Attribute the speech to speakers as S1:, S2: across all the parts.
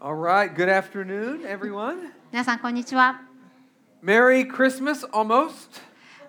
S1: All right, good afternoon, everyone.
S2: 皆さんこんにちは
S1: Merry Christmas almost.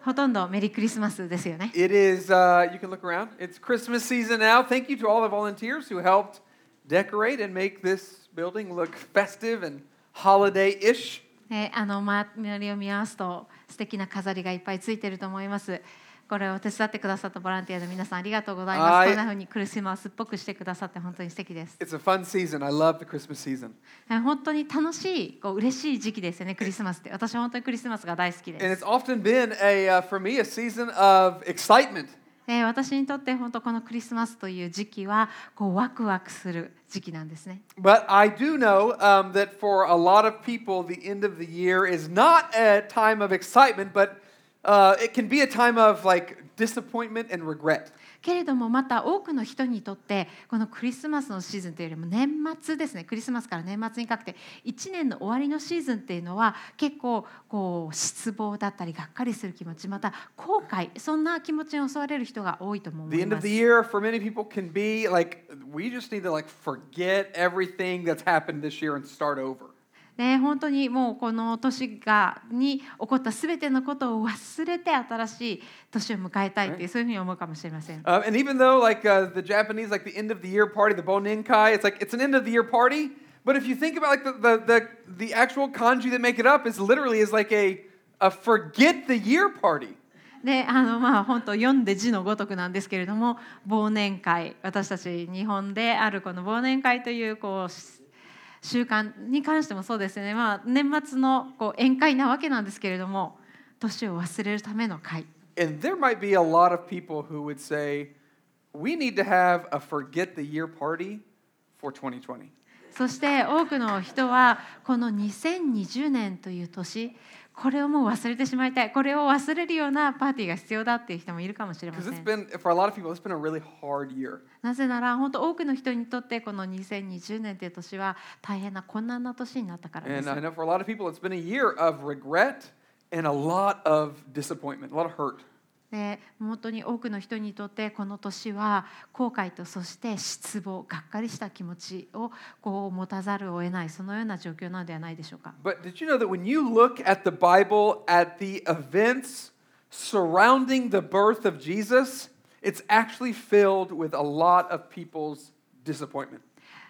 S2: ほとんどメリークリスマスですよね
S1: It is, uh, you can look around. It's Christmas season now. Thank you to all the volunteers who helped decorate and make this building look festive and holiday ish.
S2: えーあの周りを見ますと素敵な飾りがいっぱいついてると思います これを手伝ってくださったボランティアの皆さんありがとうございま
S1: はい
S2: すこんな風にクリスマスっぽくしてくださって本当に素敵です
S1: It's a fun season. I love the Christmas season.
S2: えー本当に楽しいこう嬉しい時期ですよねクリスマスって私は本当にクリスマスが大好きで
S1: And
S2: す
S1: it's often been, a, uh, for me, a season of excitement.
S2: えー私にとって本当このクリスマスという時期はこうワクワクする時期なんですね
S1: But I do know um, that for a lot of people, the end of the year is not a time of excitement, but uh, it can be a time of like disappointment and regret.
S2: けれどもまた多くの人にとってこのクリスマスのシーズンというよりも年末ですねクリスマスから年末にかけて1年の終わりのシーズンっていうのは結構こう失望だったりがっかりする気持ちまた後悔そんな気持ちに襲われる人が多いと思
S1: The
S2: い
S1: end
S2: ま
S1: of
S2: す
S1: the。year for many people can be like we just need to like forget everything that's happened this year and start over.
S2: ね、本当にもうこの年がに起こったすべてのことを忘れて新しい年を迎えたいっていうそういうふうに思うかもしれません。
S1: Uh, and even though like uh, the Japanese like the end of the year party, the Boninkai, it's like it's an end of the year party. But if you think about like the, the, the, the actual kanji that make it up is literally is like a, a forget the year party.
S2: であのまあ本当読んで字のごとくなんですけれども忘年会私たち日本であるこの忘年会というこうし習慣に関してもそうですね、まあ、年末のこう宴会なわけなんですけれども年を忘れるための会
S1: And there might be a lot of people who would say, we need to have a forget the year party for 2020.
S2: そして多くの人はこの2020年という年これをもう忘れてしまいたい。これを忘れるようなパーティーが必要だっていう人もいるかもしれません。なぜなら、本当多くの人にとってこの2020年という年は大変な困難な年になったからです。
S1: People, regret,
S2: で本当に多くの人にとってこの年は後悔とそして失望がっかりした気持ちをこう持たざるを得ないそのような状況なのではないでしょうか。
S1: But did you know that when you look at the Bible, at the events surrounding the birth of Jesus, it's actually filled with a lot of people's disappointment.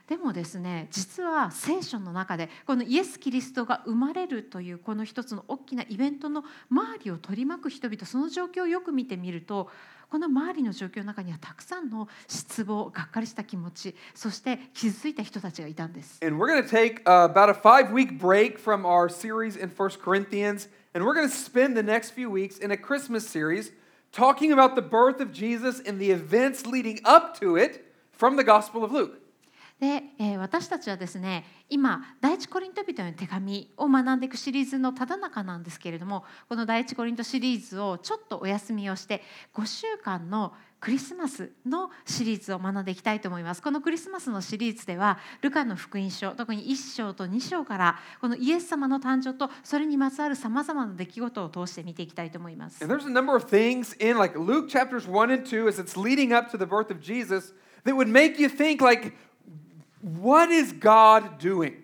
S2: でもですね実は聖書の中でこのイエス・キリストが生まれるというこの一つの大きなイベントの周りを取り巻く人々その状況をよく見てみるとこの周りの状況の中にはたくさんの失望がっかりした気持ちそして傷ついた人たちがいたんです。
S1: And we're going to take about a five week break from our series in First Corinthians, and we're going to spend the next few weeks in a Christmas series talking about the birth of Jesus and the events leading up to it from the Gospel of Luke.
S2: で、えー私たちはですね今第一コリント人への手紙を学んでいくシリーズのただ中なんですけれどもこの第一コリントシリーズをちょっとお休みをして5週間のクリスマスのシリーズを学んでいきたいと思います。このクリスマスのシリーズではルカの福音書特に1章と2章からこのイエス様の誕生とそれにまつわるさまざまな出来事を通して見ていきたいと思います。
S1: And there's a number of things in like Luke chapters 1 and 2 as it's leading up to the birth of Jesus that would make you think like what is God doing?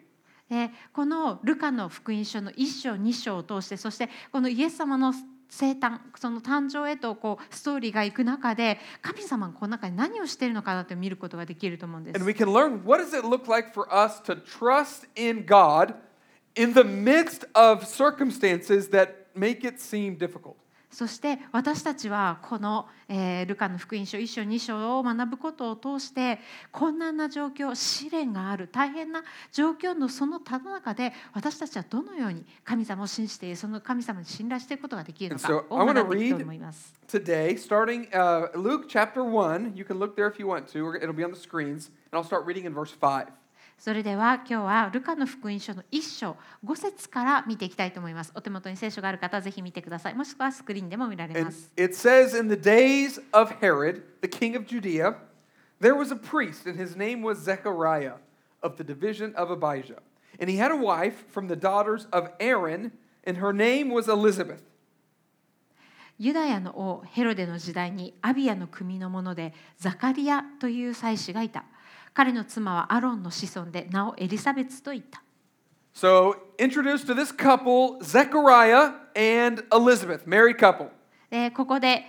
S2: でこのルカの福音書の1章2章を通してそしてこのイエス様の生誕その誕生へとこうストーリーがいく中で神様がこの中で何をしているのかなって見ることができると思うんです
S1: And。we can learn what does it look like for us to trust in God in the midst of circumstances that make it seem difficult.
S2: そして私たちはこの、えー、ルカの福音書一章二章を学ぶことを通して困難な状況試練がある大変な状況のそのただ中で私たちはどのように神様を信じてその神様に信頼していくことができるのかを学んでいきたいと思います。
S1: So、日
S2: それでは今日はルカの福音書の1章5節から見ていきたいと思います。お手元に聖書がある方はぜひ見てください。もしくはスクリーンでも見られます。
S1: it says, In the days of Herod, the king of Judea, there was a priest, and his name was Zechariah of the division of Abijah. And he had a wife from the daughters of Aaron, and her name was Elizabeth.
S2: ユダヤの王ヘロデの時代にアビアの組の者でザカリアという祭司がいた。彼の妻はアロンの子孫で名をエリザベツと言った。
S1: So, introduced to this couple, Zechariah and Elizabeth, married couple.
S2: でここで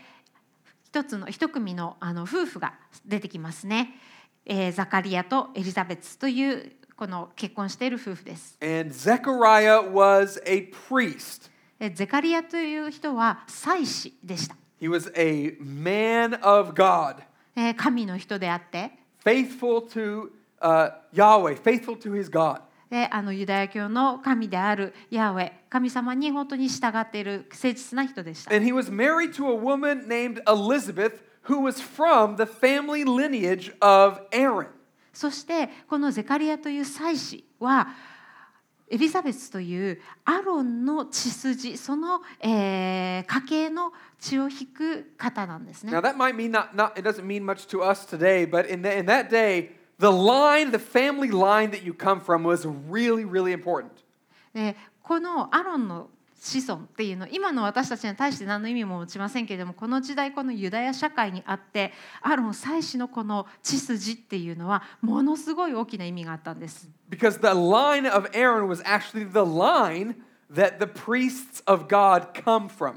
S2: 一つの一組のあの夫婦が出てきますね、えーザカリアとエリザベツというこの結婚している夫婦です。
S1: And Zechariah was a priest.
S2: でゼカリアという人は祭司でした。
S1: He was a man of God,
S2: えー神の人であって、
S1: faithful to uh, Yahweh, faithful to his God.
S2: であのユダヤ教の神であるヤーウェ神様に本当に従っている誠実な人でした。
S1: And he was married to a woman named Elizabeth, who was from the family lineage of Aaron.
S2: そしてこのゼカリアという祭司は エリザベスというアロンの血筋その、えー家系の血を引く方なんですね
S1: Now,。that might mean not, not, it doesn't mean much to us today, but in, the, in that day, the line, the family line that you come from was really, really important.
S2: でこのアロンの子孫っていうの今の私たちに対して何の意味も持ちませんけれどもこの時代このユダヤ社会にあってアロン祭司のこの血筋っていうのはものすごい大きな意味があったんです。
S1: Because the line of Aaron was actually the line that the priests of God come from.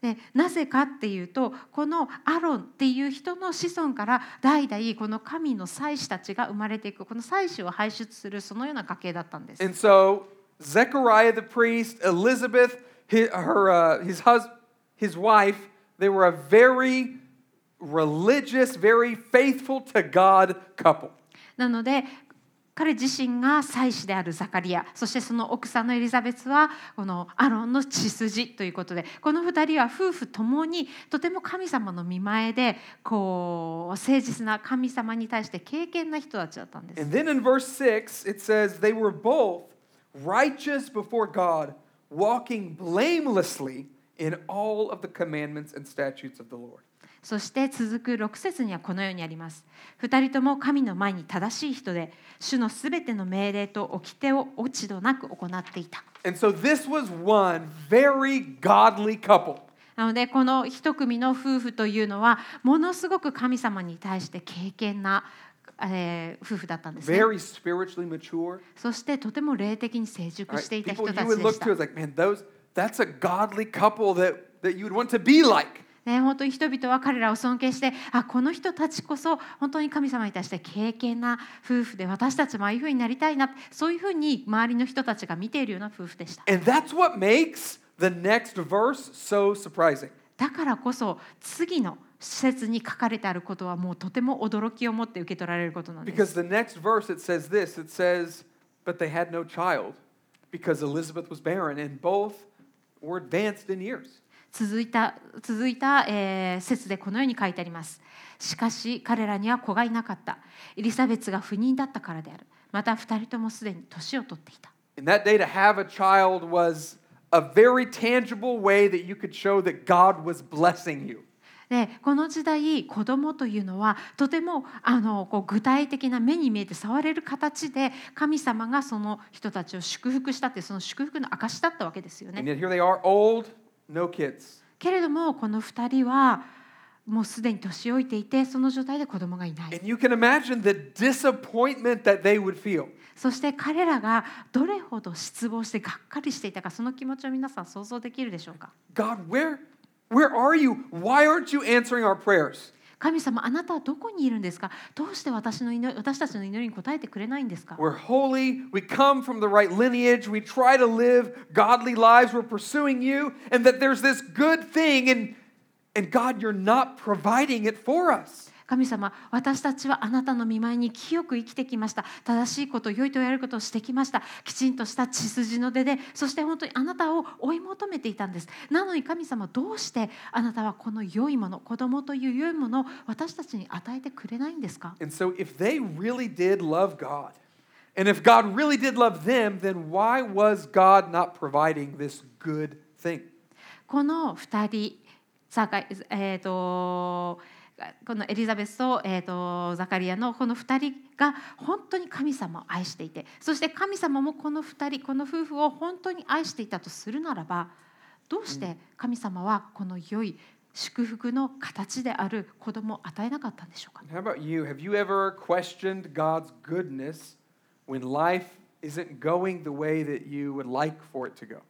S2: でなぜかっていうとこのアロンっていう人の子孫から代々この神の祭司たちが生まれていくこの祭司を輩出するそのような家系だったんです。
S1: And so Zechariah the priest, Elizabeth, his, her, uh, his, hus- his wife, they were a very religious, very faithful to God couple.
S2: なので彼自身が祭司であるザカリアそしてその奥さんのエリザベスはこのアロンの血筋ということでこの2人は夫婦ともにとても神様の見前でこう誠実な神様に対して敬虔な人たちだったんです。
S1: And then in verse 6, it says, They were both righteous before God, walking blamelessly in all of the commandments and statutes of the Lord.
S2: そして続く6節にはこのようにあります。2人とも神の前に正しい人で主のすべての命令と掟を落ち度なく行っていた。
S1: And so this was one very godly couple.
S2: なのでこの一組の夫婦というのはものすごく神様に対して敬虔な、えー、夫婦だったんです、そしてとても霊的に成熟していたした。ね、本当に人々は彼らを尊敬してあこの人たちこそ本当に神様に対して敬虔な夫婦で私たちもああいうふうになりたいな。そういうふうに周りの人たちが見ているような夫婦でした。だからこそ次の施設に書かれてあることはもうとても驚きを持って受け取られることなんです
S1: Because the next verse it says this it says, But they had no child because Elizabeth was barren, and both were advanced in years.
S2: 続いた続いた、えー説でこのように書いてありますしかし彼らには子がいなかったエリザベツが不妊だったからであるまた2人ともすでに年を取っていた
S1: In that day, to have a child was a very tangible way that you could show that God was blessing you.
S2: でこの時代子供というのはとてもあのこう具体的な目に見えて触れる形で神様がその人たちを祝福したってその祝福の証だったわけですよ
S1: And
S2: ね。
S1: yet here they are, old, no kids.
S2: けれどもこの2人はもうすでに年老いていてその状態で子供がいないそして彼らがどれほど失望してがっかりしていたかその気持ちを皆さん想像できるでしょうか
S1: God, where, where are you? Why aren't you answering our prayers?
S2: 神様あなたはどこにいるんですかどうして私の祈り私たちの祈りに応えてくれないんですか
S1: We're holy. We come from the right lineage. We try to live godly lives. We're pursuing you. And that there's this good thing. And, and God, you're not providing it for us.
S2: 神様私たちはあなたの見舞いに清く生きてきました。正しいこと良いとやることをしてきました。きちんとした血筋の出でそして本当にあなたを追い求めていたんです。なのに神様どうしてあなたはこの良いもの子供という良いものを私たちに与えてくれないんですか
S1: ？And so, if they really did love God, and if God really did love them, then why was God not providing this good thing?
S2: この2人えー、とこのエリザベスと,、えー、とザカリアのこの2人が本当に神様を愛していてそして神様もこの2人この夫婦を本当に愛していたとするならばどうして神様はこの良い祝福の形である子供を与えなかったんでしょうか
S1: ？How about you? Have you ever questioned God's goodness when life isn't going the way that you would like for it to go?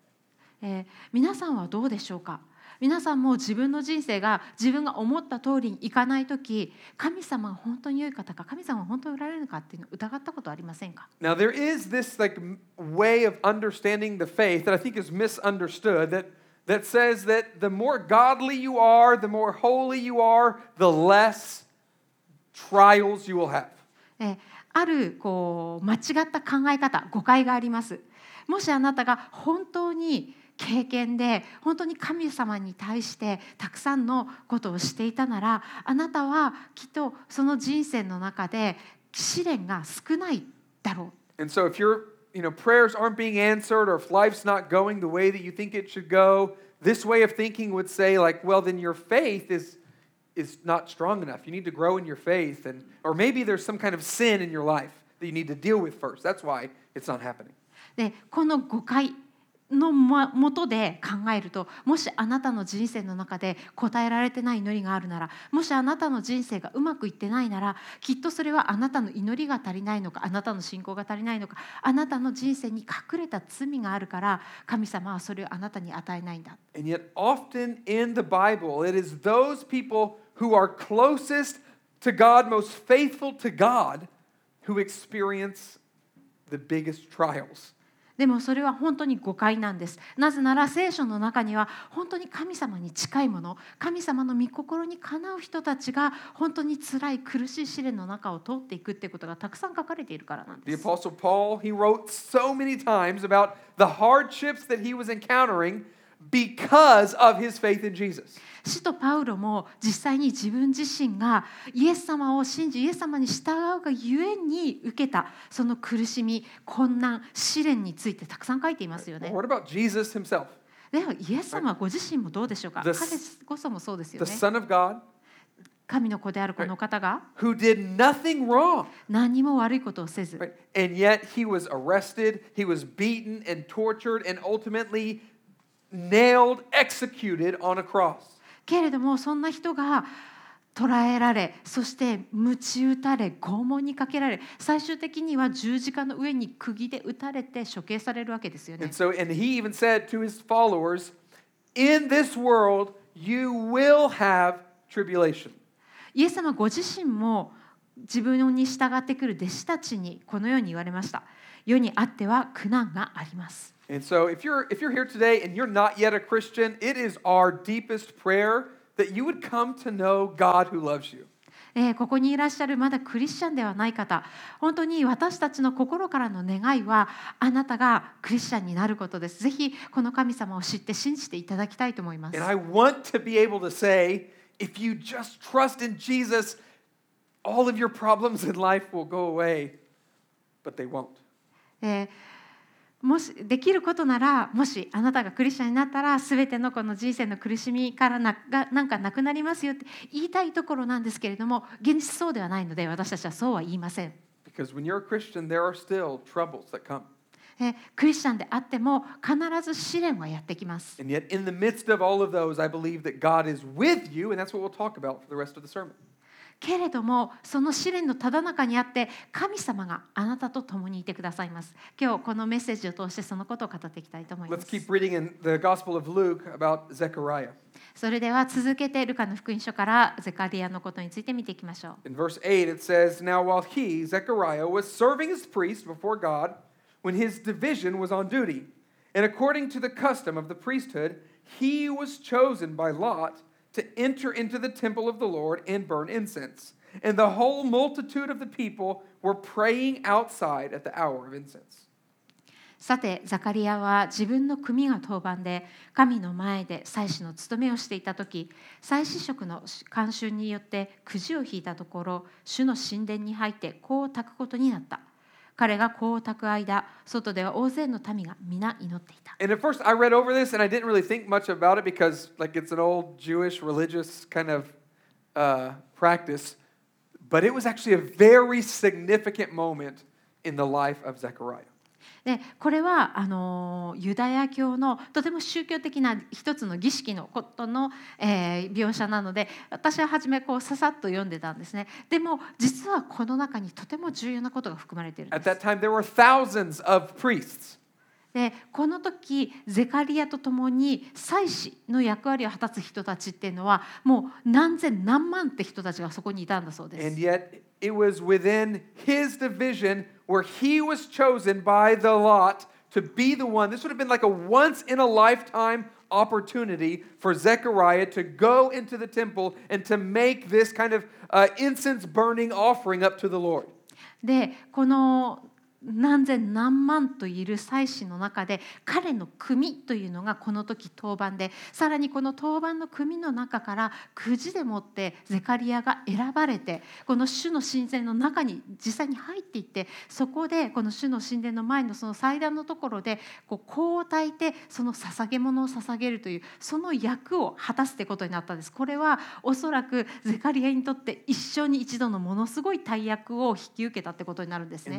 S2: えー皆さんはどうでしょうか？皆さんも自分の人生が自分が思った通りにいかない時神様が本当に良い方か神様が本当におられるのかっていうのを疑ったことはありませんか
S1: Now, there is this like way of understanding the faith that I think is misunderstood that, that says that the more godly you are, the more holy you are, the less trials you will have.
S2: えーあるこう間違った考え方誤解がありますもしあなたが本当に経験で本当に神様に対してたくさんのことをしていたならあなたはきっとその人生の中で試練が少ないだろう
S1: And so if your you know prayers aren't being answered or if life's not going the way that you think it should go, this way of thinking would say like, well then your faith is is not strong enough. You need to grow in your faith and or maybe there's some kind of sin in your life that you need to deal with first. That's why it's not happening.
S2: でこの誤解のもとで考えるともしあなたの人生の中で答えられてない祈りがあるならもしあなたの人生がうまくいってないならきっとそれはあなたの祈りが足りないのかあなたの信仰が足りないのかあなたの人生に隠れた罪があるから神様はそれをあなたに与えないんだ
S1: And yet often in the Bible it is those people who are closest to God, most faithful to God, who experience the biggest trials.
S2: でもそれは本当に誤解なんですなぜなら聖書の中には本当に神様に近いもの神様の御心にかなう人たちが本当に辛い苦しい試練の中を通っていくってことがたくさん書かれているからなんです The
S1: Apostle Paul, he wrote so many times about the hardships that he was encountering because of his faith in Jesus.
S2: 使徒パウロも実際に自分自身がイエス様を信じイエス様に従うがゆえに受けたその苦しみ困難試練についてたくさん書いていますよね。
S1: What
S2: でイエス様ご自身もどうでしょうか
S1: ？The,
S2: 彼こそもそうですよね。
S1: The son of God?
S2: 神の子であるこの方が何も悪いことをせず。
S1: Right. Beaten, tortured, ultimately nailed, executed on a cross.
S2: けれどもそんな人が捕らえられそして鞭打たれ拷問にかけられ最終的には十字架の上に釘で打たれて処刑されるわけですよね
S1: And。so, and he even said to his followers, In this world, you will have tribulation.
S2: イエス様ご自身も自分に従ってくる弟子たちにこのように言われました。世にあっては苦難があります。
S1: And so, if you're if you're here today and you're not yet a Christian, it is our deepest prayer that you would come to know God who loves you.
S2: えーここにいらっしゃるまだクリスチャンではない方本当に私たちの心からの願いはあなたがクリスチャンになることですぜひこの神様を知って信じていただきたいと思います
S1: And I want to be able to say, if you just trust in Jesus, all of your problems in life will go away, but they won't.
S2: えー もしできることならもしあなたがクリスチャンになったらすべてのこの人生の苦しみからな,がなんかなくなりますよって言いたいところなんですけれども現実そうではないので私たちはそうは言いません。クリスチャンであっても必ず試練はやってきます。けれどもその試練のただ中にあって神様があなたと共にいてくださいます。今日このメッセージを通してそのことを語っていきたいと思いま
S1: Let's
S2: す。
S1: keep reading in the Gospel of Luke about Zechariah.
S2: それでは続けてルカの福音書からゼカリアのことについて見ていきましょう。
S1: In verse 8, it says, Now while he, Zechariah, was serving as priest before God, when his division was on duty, and according to the custom of the priesthood, he was chosen by Lot to enter into the temple of the Lord and burn incense. And the whole multitude of the people were praying outside at the hour of incense.
S2: さてザカリアは自分の組が当番で神の前で祭司の務めをしていた時祭司職の慣習によってくじを引いたところ主の神殿に入って香を焚くことになった彼が香を焚く間外では大勢の民が皆祈っていた
S1: And at first, I read over this and I didn't really think much about it because, like, it's an old Jewish religious kind of uh, practice. But it was actually a very significant moment in the life of Zechariah.
S2: でこれはあのユダヤ教のとても宗教的な一つの儀式のことの、えー描写なので私は初めこうささっと読んでたんですねでも実はこの中にとても重要なことが含まれているんです
S1: that time, there were thousands of priests.
S2: でこの時ゼカリアと共に祭司の役割を果たす人たちっていうのはもう何千何万って人たちがそこにいたんだそうで
S1: And
S2: す。
S1: yet, it was within his division where he was chosen by the lot to be the one. This would have been like a once in a lifetime opportunity for Zechariah to go into the temple and to make this kind of uh, incense burning offering up to the Lord.
S2: でこの 何千何万といる祭司の中で彼の組というのがこの時当番でさらにこの当番の組の中からくじでもってゼカリアが選ばれてこの主の神殿の中に実際に入っていってそこでこの主の神殿の前のその祭壇のところでこう香を焚いてその捧げ物を捧げるというその役を果たすってことになったんです。これはおそらくゼカリアにとって一生に一度のものすごい大役を引き受けたってことになるんですね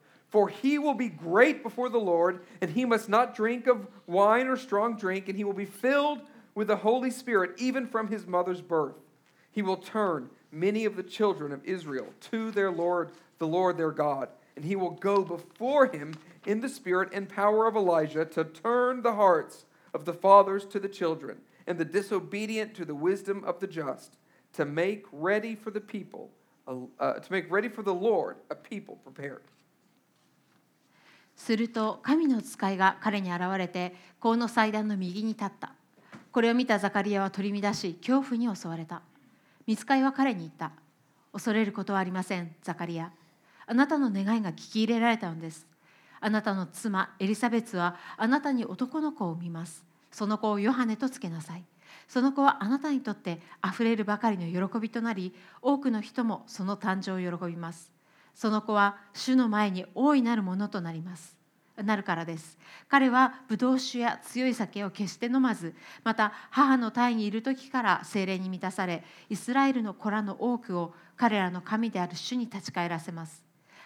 S1: for he will be great before the Lord, and he must not drink of wine or strong drink, and he will be filled with the Holy Spirit even from his mother's birth. He will turn many of the children of Israel to their Lord, the Lord their God, and he will go before him in the spirit and power of Elijah to turn the hearts of the fathers to the children, and the disobedient to the wisdom of the just, to make ready for the people, uh, to make ready for the Lord a people prepared.
S2: すると神の使いが彼に現れてこの祭壇の右に立った。これを見たザカリアは取り乱し恐怖に襲われた。見つかいは彼に言った。恐れることはありません、ザカリア。あなたの願いが聞き入れられたのです。あなたの妻エリザベツはあなたに男の子を産みます。その子をヨハネとつけなさい。その子はあなたにとってあふれるばかりの喜びとなり、多くの人もその誕生を喜びます。その子は主の前に大いなるものとなります。なるからです。彼はブドウ酒や強い酒を決して飲まず、また母の胎にいる時から精霊に満たされ、イスラエルの子らの多くを彼らの神である主に立ち返らせます。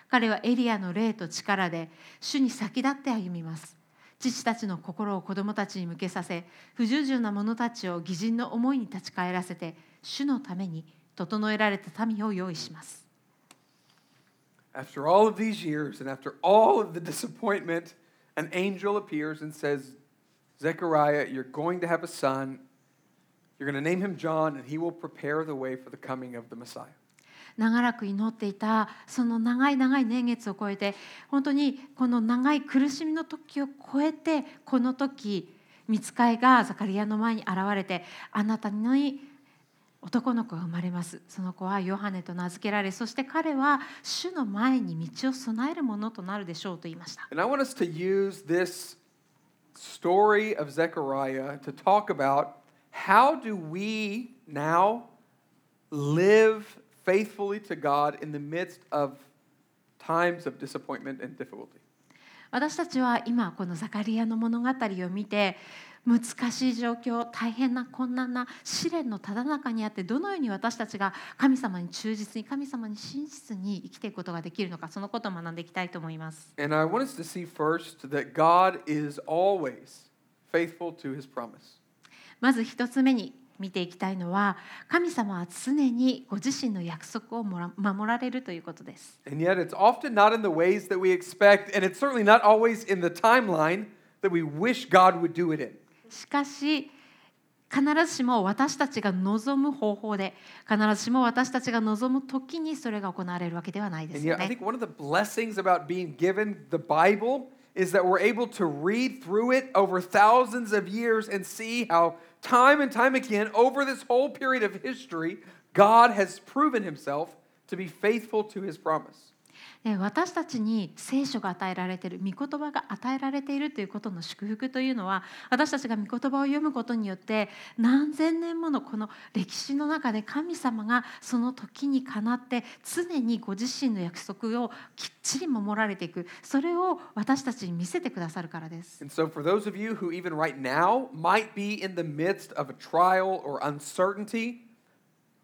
S2: 彼はエリアの霊と力で主に先立って歩みます。父たちの心を子供たちに向けさせ、不従順な者たちを義人の思いに立ち返らせて、主のために整えられた民を用意します。
S1: After all of these years and after all of the disappointment, an angel appears and says, Zechariah, you're going to have a son. You're going to name him John, and he will prepare the way for the coming of the Messiah.
S2: 長らく祈っていたその長い長い年月を超えて本当にこの長い苦しみの時を超えてこの時見つかいがザカリアの前に現れてあなたに 男の子が生まれますその子はヨハネと名付けられそして彼は主の前に道を備えるものとなるでしょうと言いました
S1: And I want us to use this story of Zechariah to talk about how do we now live faithfully to God in the midst of times of disappointment and difficulty.
S2: 私たちは今このザカリアの物語を見て難しい状況大変な困難な試練のただ中にあってどのように私たちが神様に忠実に神様に真実に生きていくことができるのかそのことを学んでいきたいと思います。
S1: And I want us to see first that God is always faithful to his promise.
S2: まず一つ目に見ていきたいのは神様は常にご自身の約束を守られるということです。
S1: And yet it's often not in the ways that we expect, and it's certainly not always in the timeline that we wish God would do it in.
S2: しかし必ずしも私たちが望む方法で必ずしも私たちが望む時にそれが行われるわけではないですよ
S1: yet, I。think one of the blessings about being given the Bible is that we're able to read through it over thousands of years and see how, time and time again, over this whole period of history, God has proven himself to be faithful to his promise.
S2: 私たちに聖書が与えられている御言葉が与えられているということの祝福というのは私たちが御言葉を読むことによって何千年ものこの歴史の中で神様がその時にかなって常にご自身の約束をきっちり守られていくそれを私たちに見せてくださるからです。
S1: And so, for those of you who, even right now, might be in the midst of a trial or uncertainty,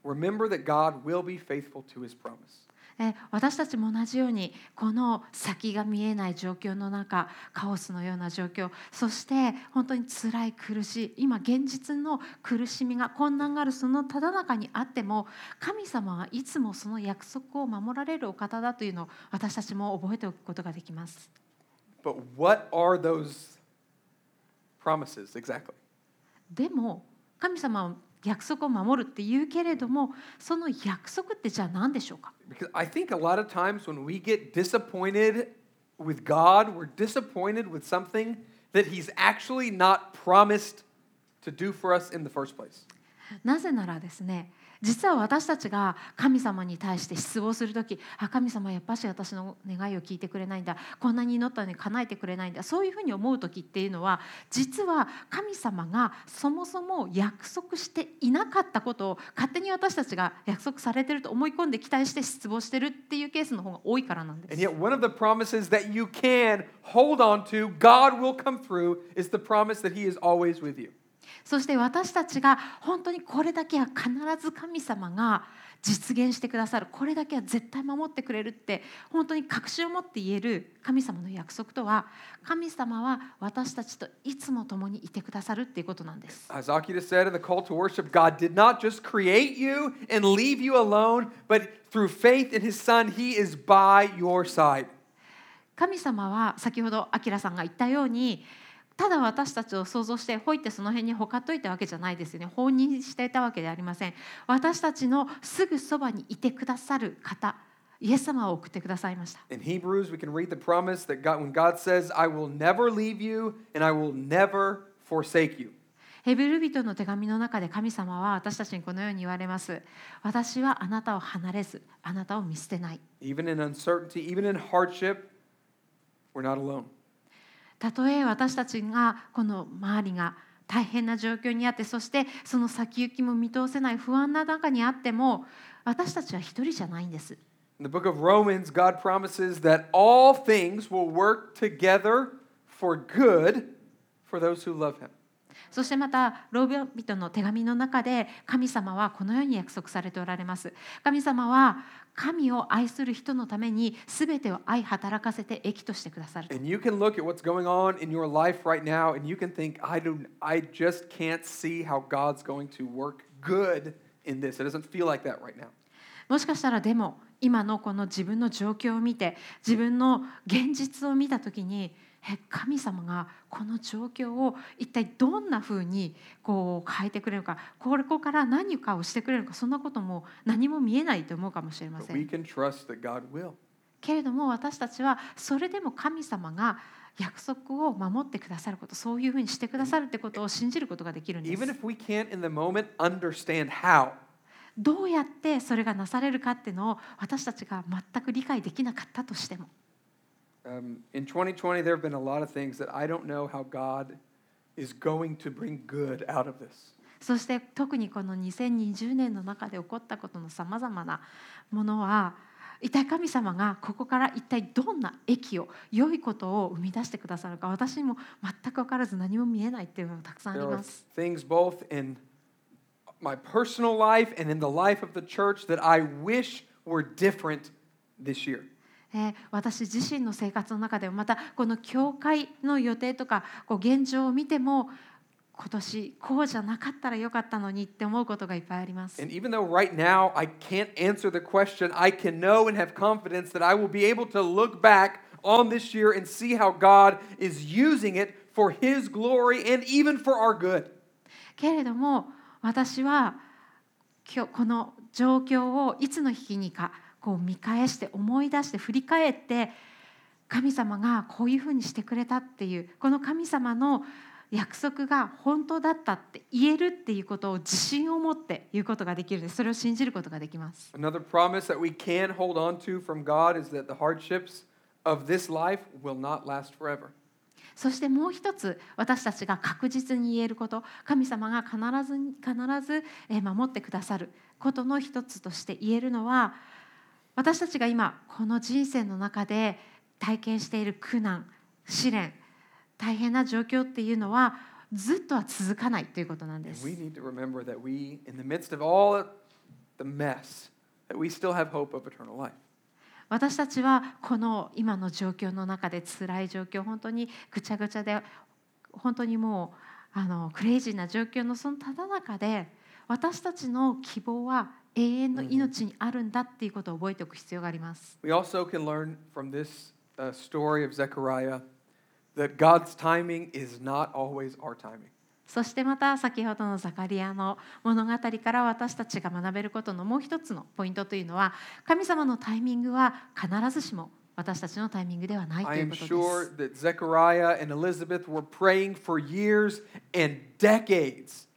S1: remember that God will be faithful to his promise.
S2: えー私たちも同じようにこの先が見えない状況の中カオスのような状況そして本当に辛い苦しい今現実の苦しみが困難があるそのただ中にあっても神様はいつもその約束を守られるお方だというのを私たちも覚えておくことができます。
S1: But what are those promises exactly?
S2: でも神様は約束を守るって言うけれどもその約束ってじゃあ何でしょうか
S1: Because I think a lot of times when we get disappointed with God, we're disappointed with something that He's actually not promised to do for us in the first place.
S2: なぜならですね実は私たちが神様に対して失望する時あ神様やっぱし私の願いを聞いてくれないんだこんなに祈ったのに叶えてくれないんだそういうふうに思う時っていうのは実は神様がそもそも約束していなかったことを勝手に私たちが約束されてると思い込んで期待して失望してるっていうケースの方が多いからなんです And。
S1: yet, one of the promises that you can hold on to, God will come through, is the promise that He is always with you.
S2: そして私たちが本当にこれだけは必ず神様が実現してくださるこれだけは絶対守ってくれるって本当に確信を持って言える神様の約束とは神様は私たちといつも共にいてくださるっていうことなんです。
S1: As Akita said in the call to worship, God did not just create you and leave you alone, but through faith in His Son, He is by your side.
S2: 神様は先ほどアキラさんが言ったようにただ私たちを想像してほいってその辺にほかっといたわけじゃないですよね放任していたわけではありません私たちのすぐそばにいてくださる方イエス様を送ってくださいました
S1: In Hebrews, we can read the promise that God, when God says, I will never leave you and I will never forsake you.
S2: ヘブル人の手紙の中で神様は私たちにこのように言われます私はあなたを離れずあなたを見捨てない
S1: Even in uncertainty, even in hardship, we're not alone.
S2: たとえ私たちがこの周りが大変な状況にあってそしてその先行きも見通せない不安な中にあっても私たちは一人じゃないんです
S1: In the book of Romans, God promises that all things will work together for good for those who love Him.
S2: そしてまたローマ人の手紙の中で神様はこのように約束されておられます神様は神を愛する人のために全てを愛働かせて益としてくださる
S1: And you can look at what's going on in your life right now and you can think, I, don't, I just can't see how God's going to work good in this. It doesn't feel like that right now.
S2: もしかしたらでも今のこの自分の状況を見て自分の現実を見た時にえ神様がこの状況を一体どんなふうにこう変えてくれるのかここから何かをしてくれるのかそんなことも何も見えないと思うかもしれません.けれども私たちはそれでも神様が約束を守ってくださることそういうふうにしてくださるってことを信じることができるんです。どうやってそれがなされるかっていうのを私たちが全く理解できなかったとしても
S1: um, in 2020, there have been a lot of things that I don't know how God is going to bring good out of this.
S2: そして特にこの2020年の中で起こったことのさまざまなものは一体神様がここから一体どんな益を良いことを生み出してくださるか私にも全く分からず何も見えないっていうのがたくさんあり
S1: There are
S2: ます。
S1: things both in my personal life and in the life of the church that I wish were different this year.
S2: えー私自身の生活の中でもまたこの教会の予定とかこう現状を見ても今年こうじゃなかったらよかったのにって思うことがいっぱいあります。
S1: And even though right now I can't answer the question, I can know and have confidence that I will be able to look back on this year and see how God is using it for His glory and even for our good.
S2: けれども私は今日この状況をいつの日にかこう見返して思い出して振り返って神様がこういうふうにしてくれたっていうこの神様の約束が本当だったって言えるっていうことを自信を持って言うことができるそれを信じることができます。
S1: Another promise that we can hold on to from God is that the hardships of this life will not last forever.
S2: そしてもう一つ私たちが確実に言えること。神様が必ず必ずえー守ってくださることの一つとして言えるのは私たちが今この人生の中で体験している苦難試練大変な状況っていうのはずっとは続かないということなんです。私たちはこの今の状況の中で辛い状況本当にぐちゃぐちゃで本当にもうあのクレイジーな状況のそのただ中で私たちの希望は永遠の命にあるんだっていうことを覚えておく必要があります。
S1: We also can learn from this uh, story of Zechariah that God's timing is not always our timing.
S2: そしてまた先ほどのザカリアの物語から私たちが学べることのもう一つのポイントというのは神様のタイミングは必ずしも私たちのタイミングではないと
S1: I
S2: いう
S1: am
S2: ことです
S1: sure。that Zechariah and Elizabeth were praying for years and decades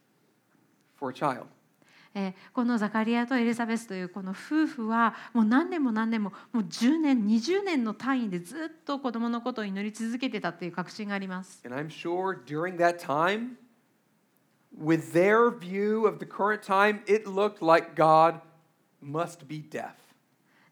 S1: for a child.
S2: えーこのザカリアとエリザベスというこの夫婦はもう何年も何年ももう10年20年の単位でずっと子供のことを祈り続けてたという確信があります。
S1: And I'm sure during that time, with their view of the current time, it looked like God must be deaf.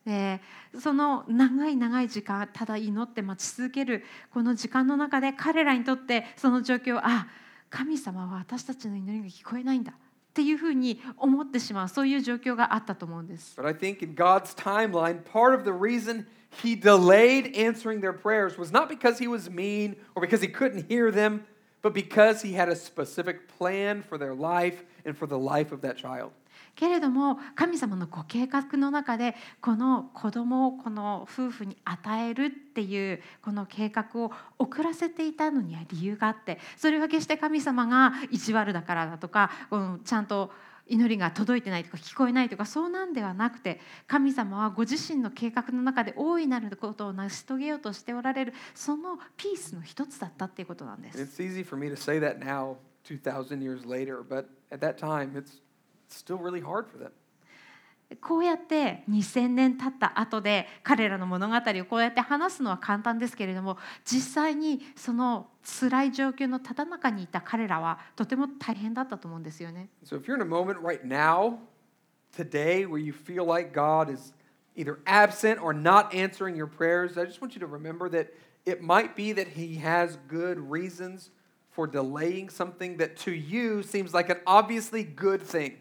S2: でその長い長い時間ただ祈って待ち続けるこの時間の中で彼らにとってその状況あ神様は私たちの祈りが聞こえないんだっていうふうに思ってしまうそういう状況があったと思うんです。
S1: But I think in God's timeline, part of the reason he delayed answering their prayers was not because he was mean or because he couldn't hear them, but because he had a specific plan for their life and for the life of that child.
S2: けれども神様のご計画の中でこの子供をこの夫婦に与えるっていうこの計画を遅らせていたのには理由があってそれは決して神様が意地悪だからだとかうんちゃんと祈りが届いてないとか聞こえないとかそうなんではなくて神様はご自身の計画の中で大いなることを成し遂げようとしておられるそのピースの一つだったっていうことなんです。
S1: it's easy for me to say that now, 2,000 years later, but at that time, it's still really hard for them.
S2: こうやって2000年経った後で彼らの物語をこうやって話すのは簡単ですけれども実際にその辛い状況のただ中にいた彼らはとても大変だったと思うんですよね。
S1: So if you're in a moment right now, today, where you feel like God is either absent or not answering your prayers, I just want you to remember that it might be that He has good reasons for delaying something that to you seems like an obviously good thing.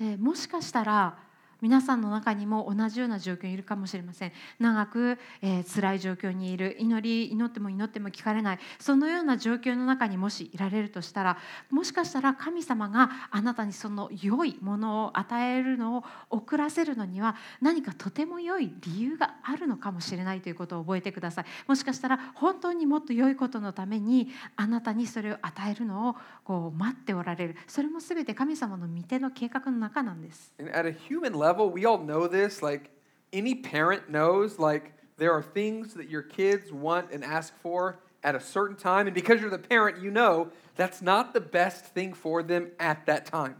S2: えーもしかしたら皆さんの中にも同じような状況にいるかもしれません。長く、えー辛い状況にいる。祈り祈っても祈っても聞かれない。そのような状況の中にもしいられるとしたらもしかしたら神様があなたにその良いものを与えるのを遅らせるのには何かとても良い理由があるのかもしれないということを覚えてください。もしかしたら本当にもっと良いことのためにあなたにそれを与えるのをこう待っておられる。それも全て神様の御手の計画の中なんです。
S1: And at a human level, we all know this. Like any parent knows, like there are things that your kids want and ask for at a certain time. And because you're the parent, you know that's not the best thing for them at that time.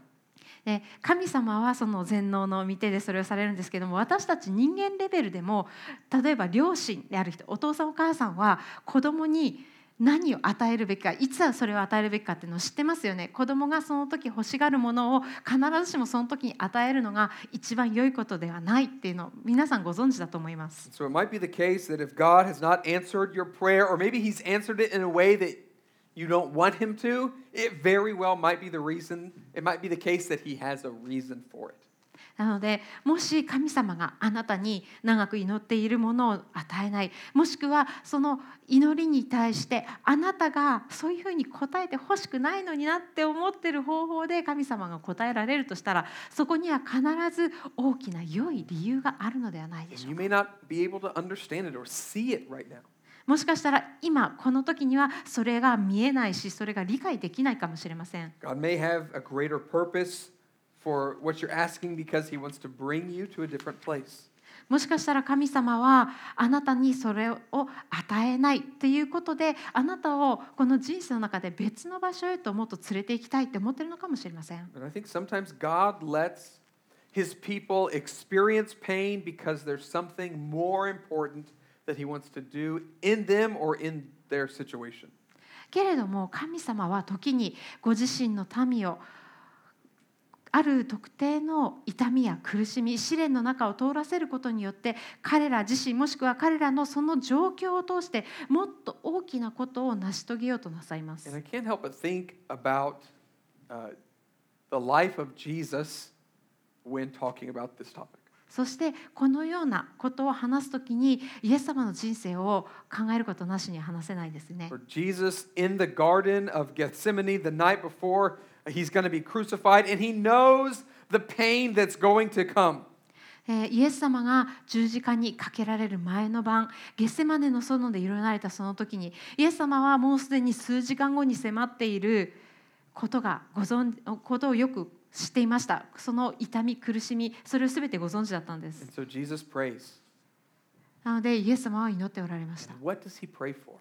S2: で神様はその全能の御手でそれをされるんですけども私たち人間レベルでも例えば両親である人お父さんお母さんは子供に 何を与えるべきかいつはそれを与えるべきかっていうのを知ってますよね子供がその時欲しがるものを必ずしもその時に与えるのが一番良いことではないっていうのを皆さんご存知だと思います
S1: So it might be the case that if God has not answered your prayer, or maybe He's answered it in a way that you don't want Him to, it very well might be the reason, it might be the case that He has a reason for it.
S2: なのでもし神様があなたに長く祈っているものを与えないもしくはその祈りに対してあなたがそういうふうに答えてほしくないのになって思ってる方法で神様が答えられるとしたらそこには必ず大きな良い理由があるのではないでしょうか.もしかしたら今この時にはそれが見えないしそれが理解できないかもしれません
S1: God may have a greater purpose for what you're asking because he wants to bring you to a different place.
S2: もしかしたら神様はあなたにそれを与えないということであなたをこの人生の中で別の場所へともっと連れて行きたいって思ってるのかもしれません。けれども神様は時にご自身の民をある特定の痛みや苦しみ試練の中を通らせることによって彼ら自身もしくは彼らのその状況を通してもっと大きなことを成し遂げようとなさいま
S1: And
S2: す
S1: I。can't help but think about uh, the life of Jesus when talking about this topic.
S2: そしてこのようなことを話すときにイエス様の人生を考えることなしに話せないですね。
S1: For Jesus in the Garden of Gethsemane the night before he's going to be crucified, and he knows the pain that's going to come.
S2: えーイエス様が十字架にかけられる前の晩ゲッセマネの園で揺られたその時にイエス様はもうすでに数時間後に迫っていることがご存ことをよく知っていましたその痛み苦しみそれを全てご存知だったんです
S1: so.
S2: なのでイエス様は祈っておられました
S1: And what does he pray for?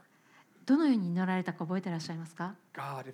S2: どのように祈られたか覚えてらっしゃいますか
S1: ？God,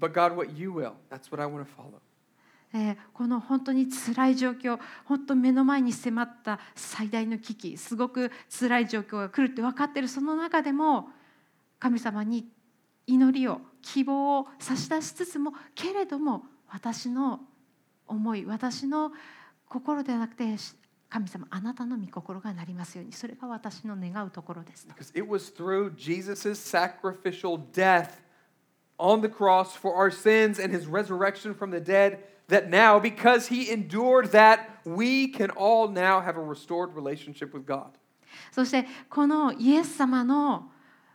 S1: but God, what you will? That's what I want to follow.
S2: えーこの本当に辛い状況本当目の前に迫った最大の危機すごく辛い状況が来るって分かっているその中でも神様に祈りを希望を差し出しつつもけれども私の思い私の心ではなくて神様あなたの御心がなりますようにそれが私の願うところですと
S1: Because it was through Jesus' sacrificial death on the cross for our sins and his resurrection from the dead that now, because he endured that, we can all now have a restored relationship with God.
S2: そしてこのイエス様の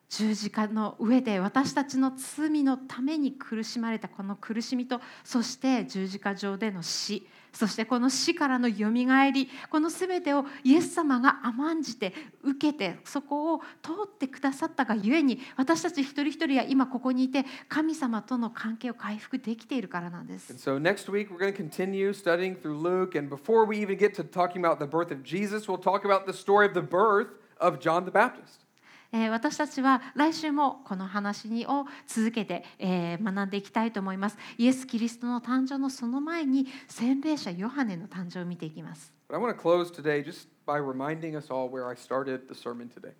S2: 十字架の上で私たちの罪のために苦しまれたこの苦しみとそして十字架上での死そしてこの死からのよみがえりこの全てをイエス様が甘んじて受けてそこを通ってくださったがゆえに私たち一人一人は今ここにいて神様との関係を回復できているからなんです。
S1: so next week, we're going to continue studying through Luke. And before we even get to talking about the birth of Jesus, we'll talk about the story of the birth of John the Baptist.
S2: えー私たちは来週もこの話にを続けて、えー学んでいきたいと思います。イエス・キリストの誕生のその前に洗礼者ヨハネの誕生を見ていきます。
S1: I want to close today just by reminding us all where I started the sermon today.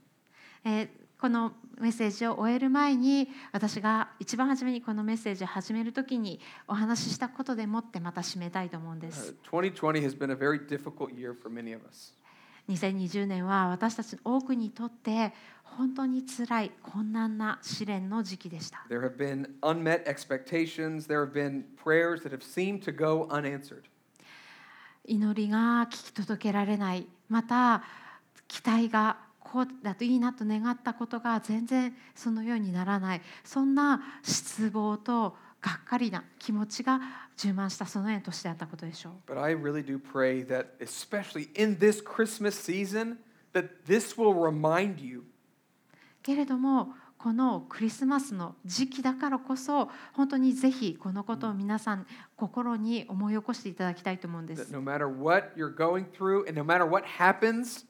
S2: えーこのメッセージを終える前に私が一番初めにこのメッセージを始める時にお話ししたことでもってまた締めたいと思うんで
S1: Uh,
S2: す。
S1: 2020 has been a very difficult year for many of us.
S2: 2020年は私たち多くにとって本当につらい困難な試練の時期でした。
S1: There have been unmet expectations. There have been prayers that have seemed to go unanswered.
S2: 祈りが聞き届けられないまた期待がこうだといいなと願ったことが全然そのようにならないそんな失望とがっかりな気持ちが充満したそのような年であったことでしょう。
S1: But I really do pray that, especially in this Christmas season, that this will remind you
S2: けれどもこのクリスマスの時期だからこそ本当にぜひこのことを皆さん心に思い起こしていただきたいと思うんで
S1: that
S2: す。
S1: no matter what you're going through and no matter what happens,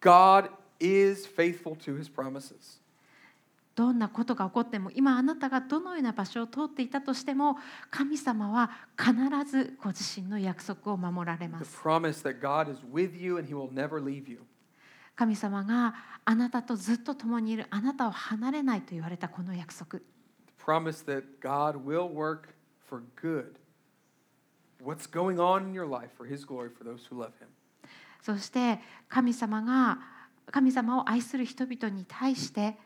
S1: God is faithful to his promises.
S2: どんなことが起こっても今あなたがどのような場所を通っていたとしても神様は必ずご自身の約束を守られま
S1: The
S2: す
S1: promise that God is with you and he will never leave you.
S2: 神様があなたとずっと共にいるあなたを離れないと言われたこの約束
S1: promise that God will work for good. What's going on in your life for his glory for those who love him.
S2: そして神様が神様を愛する人々に対して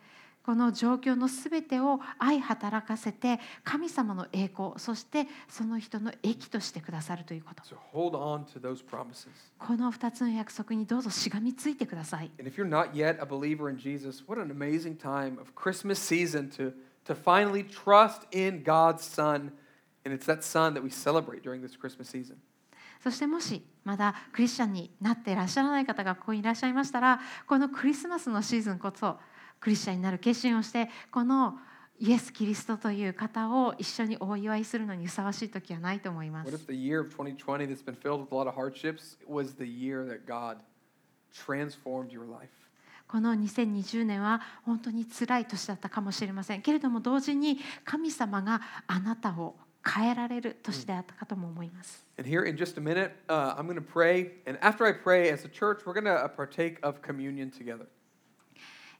S2: この状況のすべてを愛働かせて神様の栄光そしてその人の益としてくださるということ
S1: So hold on to those promises.
S2: この2つの約束にどうぞしがみついてください
S1: And if you're not yet a believer in Jesus, what an amazing time of Christmas season to, to finally trust in God's Son. And it's that Son that we celebrate during this Christmas season.
S2: そしてもしまだクリスチャンになっていらっしゃらない方がここにいらっしゃいましたらこのクリスマスのシーズンこそクリスチャンになる決心をしてこのイエス・キリストという方を一緒にお祝いするのにふさわしい時はないと思います。この2020年は本当に辛い年だったかもしれません。けれども同時に神様があなたを変えられる年であったかとも思います。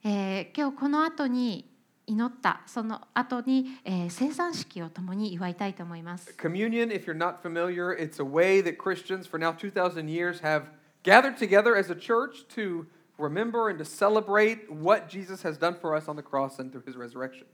S2: えー今日この後に祈ったその後に、えー生産式を共に祝いたいと思います。
S1: Communion, if you're not familiar, it's a way that Christians for now 2,000 years have gathered together as a church to remember and to celebrate what Jesus has done for us on the cross and through his resurrection.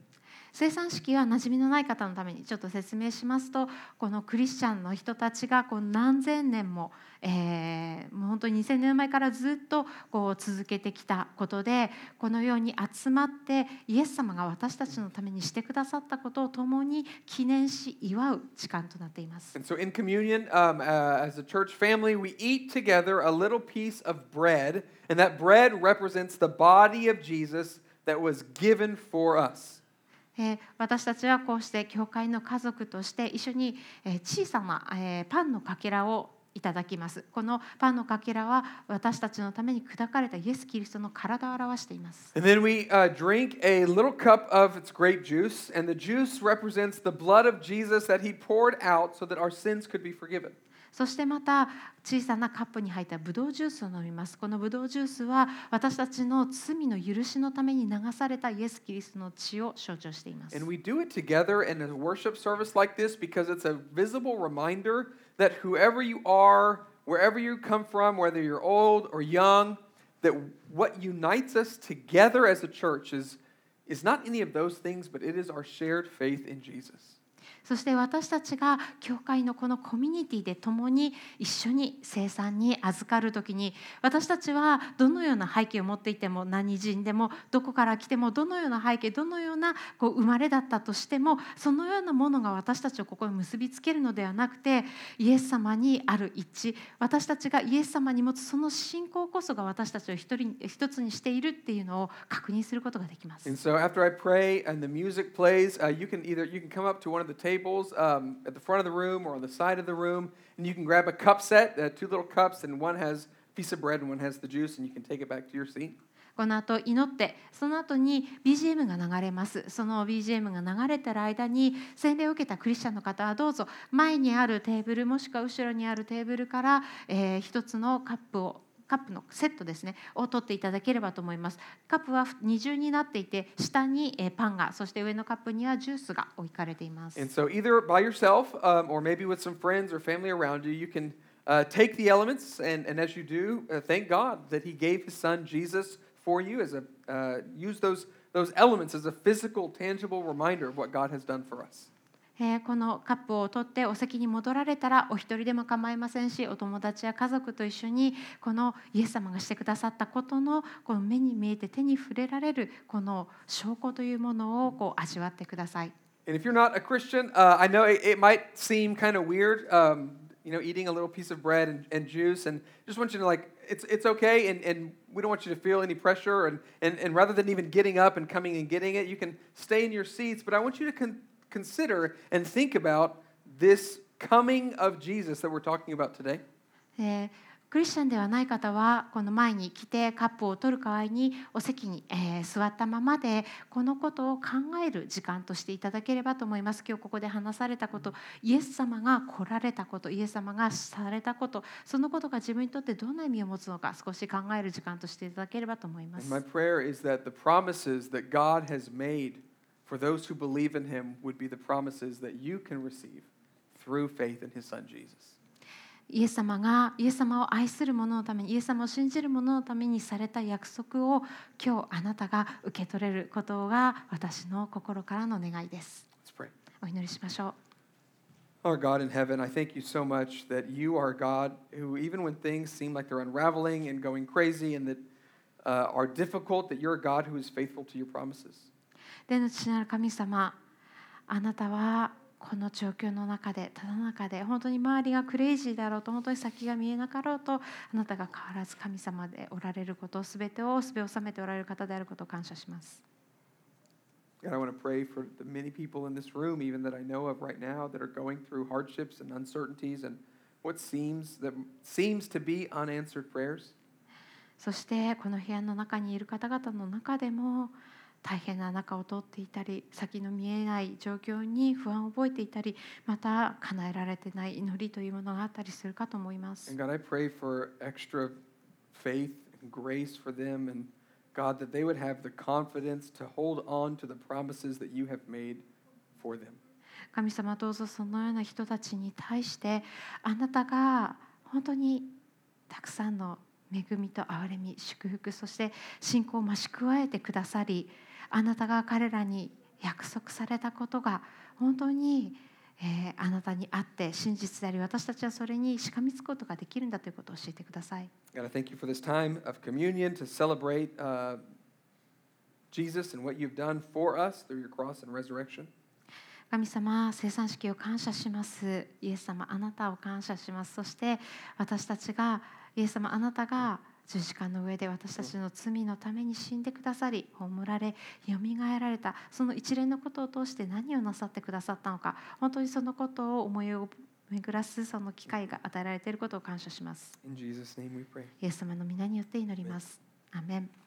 S2: 生産式は馴染みのない方のためにちょっと説明しますとこのクリスチャンの人たちがこう何千年も,、えーもう本当に2000年前からずっとこう続けてきたことでこのように集まってイエス様が私たちのためにしてくださったことを共に記念し祝う時間となっています。
S1: And so in communion, um, uh, as a church family, we eat together a little piece of bread, and that bread represents the body of Jesus that was given for us.
S2: え私たちはこうして教会の家族として一緒にえ小さなえパンのかけらをいただきますこのパンのかけらは私たちのために砕かれたイエス・キリストの体を表しています
S1: And then we uh, drink a little cup of its grape juice, and the juice represents the blood of Jesus that he poured out so that our sins could be forgiven.
S2: そしてまた小さなカップに入ったブドウジュースを飲みますこのブドウジュースは私たちの罪の許しのために流されたイエス・キリストの血を象徴しています
S1: And we do it together in a worship service like this because it's a visible reminder that whoever you are, wherever you come from, whether you're old or young, that what unites us together as a church is, is not any of those things, but it is our shared faith in Jesus.
S2: そして私たちが教会のこのコミュニティで共に一緒に生産に預かる時に私たちはどのような背景を持っていても何人でもどこから来てもどのような背景どのようなこう生まれだったとしてもそのようなものが私たちをここに結びつけるのではなくてイエス様にある一致私たちがイエス様に持つその信仰こそが私たちを一人一つにしているっていうのを確認することができます。
S1: And so after I pray and the music plays, uh, you can either you can come up to one of the tables tables um, at the front of the room or on the side of the room, and you can grab a cup set, uh, two little cups, and one has a piece of bread and one has the juice, and you can take it back to your seat.
S2: この後祈ってその後に BGM が流れますその BGM が流れてる間に洗礼を受けたクリスチャンの方はどうぞ前にあるテーブルもしくは後ろにあるテーブルから、えー一つのカップをカップのセットですねを取っていただければと思いますカップは二重になっていて下にえーパンがそして上のカップにはジュースが置かれています
S1: And so either by yourself um, or maybe with some friends or family around you, you can uh, take the elements, and, and as you do, uh, thank God that He gave His Son Jesus for you as a uh, use those those elements as a physical, tangible reminder of what God has done for us.
S2: えこのカップを取ってお席に戻られたらお一人でも構いませんしお友達や家族と一緒にこのイエス様がしてくださったことのこの目に見えて手に触れられるこの証拠というものをこう味わってください。
S1: And if you're not a Christian, uh, I know it, it might seem kind of weird, um, you know, eating a little piece of bread and, and juice. And just want you to like, it's, it's okay. And, and we don't want you to feel any pressure. And, and, and rather than even getting up and coming and getting it, you can stay in your seats. But I want you to consider and think about this coming of Jesus that we're talking about today?
S2: えークリスチャンではない方はこの前に来てカップを取る代わりにお席に、えー座ったままでこのことを考える時間としていただければと思います今日ここで話されたことイエス様が来られたことイエス様がされたことそのことが自分にとってどんな意味を持つのか少し考える時間としていただければと思います
S1: my。prayer is that the promises that God has made for those who believe in him would be the promises that you can receive through faith in his son Jesus.
S2: イエス様がイエス様を愛する者のためにイエス様を信じる者のためにされた約束を今日あなたが受け取れることが私の心からの願いです。
S1: Let's pray.
S2: お祈りしましょう。
S1: Our God in heaven, I thank you so much that you are God who, even when things seem like they're unraveling and going crazy and that uh, are difficult, that you're a God who is faithful to your promises.
S2: 天の父なる神様あなたはこの状況の中でただ中で本当に周りがクレイジーだろうと本当に先が見えなかろうとあなたが変わらず神様でおられることすべてをすべ収めておられる方であることを感謝します。
S1: God, I want to pray for the many people in this room, even that I know of right now, that are going through hardships and uncertainties and what seems that seems to be unanswered prayers.
S2: そしてこの部屋の中にいる方々の中でも大変な中を通っていたり先の見えない状況に不安を覚えていたりまた叶えられてない祈りというものがあったりするかと思います。
S1: God, I pray for extra faith and grace for them, and God, that they would have the confidence to hold on to the promises that you have made for them.
S2: 神様どうぞそのような人たちに対してあなたが本当にたくさんの恵みと憐れみ祝福そして信仰を増し加えてくださりあなたが彼らに約束されたことが本当に、えーあなたにあって真実であり私たちはそれにしかみつくことができるんだということを教えてください。
S1: God, I thank you for this time of communion to celebrate uh, Jesus and what you've done for us through your cross and resurrection.
S2: 神様生産式を感謝しますイエス様あなたを感謝しますそして私たちがイエス様あなたが十字架の上で私たちの罪のために死んでくださり葬られよみがえられた。その一連のことを通して何をなさってくださったのか。本当にそのことを思いを巡らすその機会が与えられていることを感謝します。
S1: In Jesus' name we pray.
S2: イエス様の皆によって祈ります。アーメン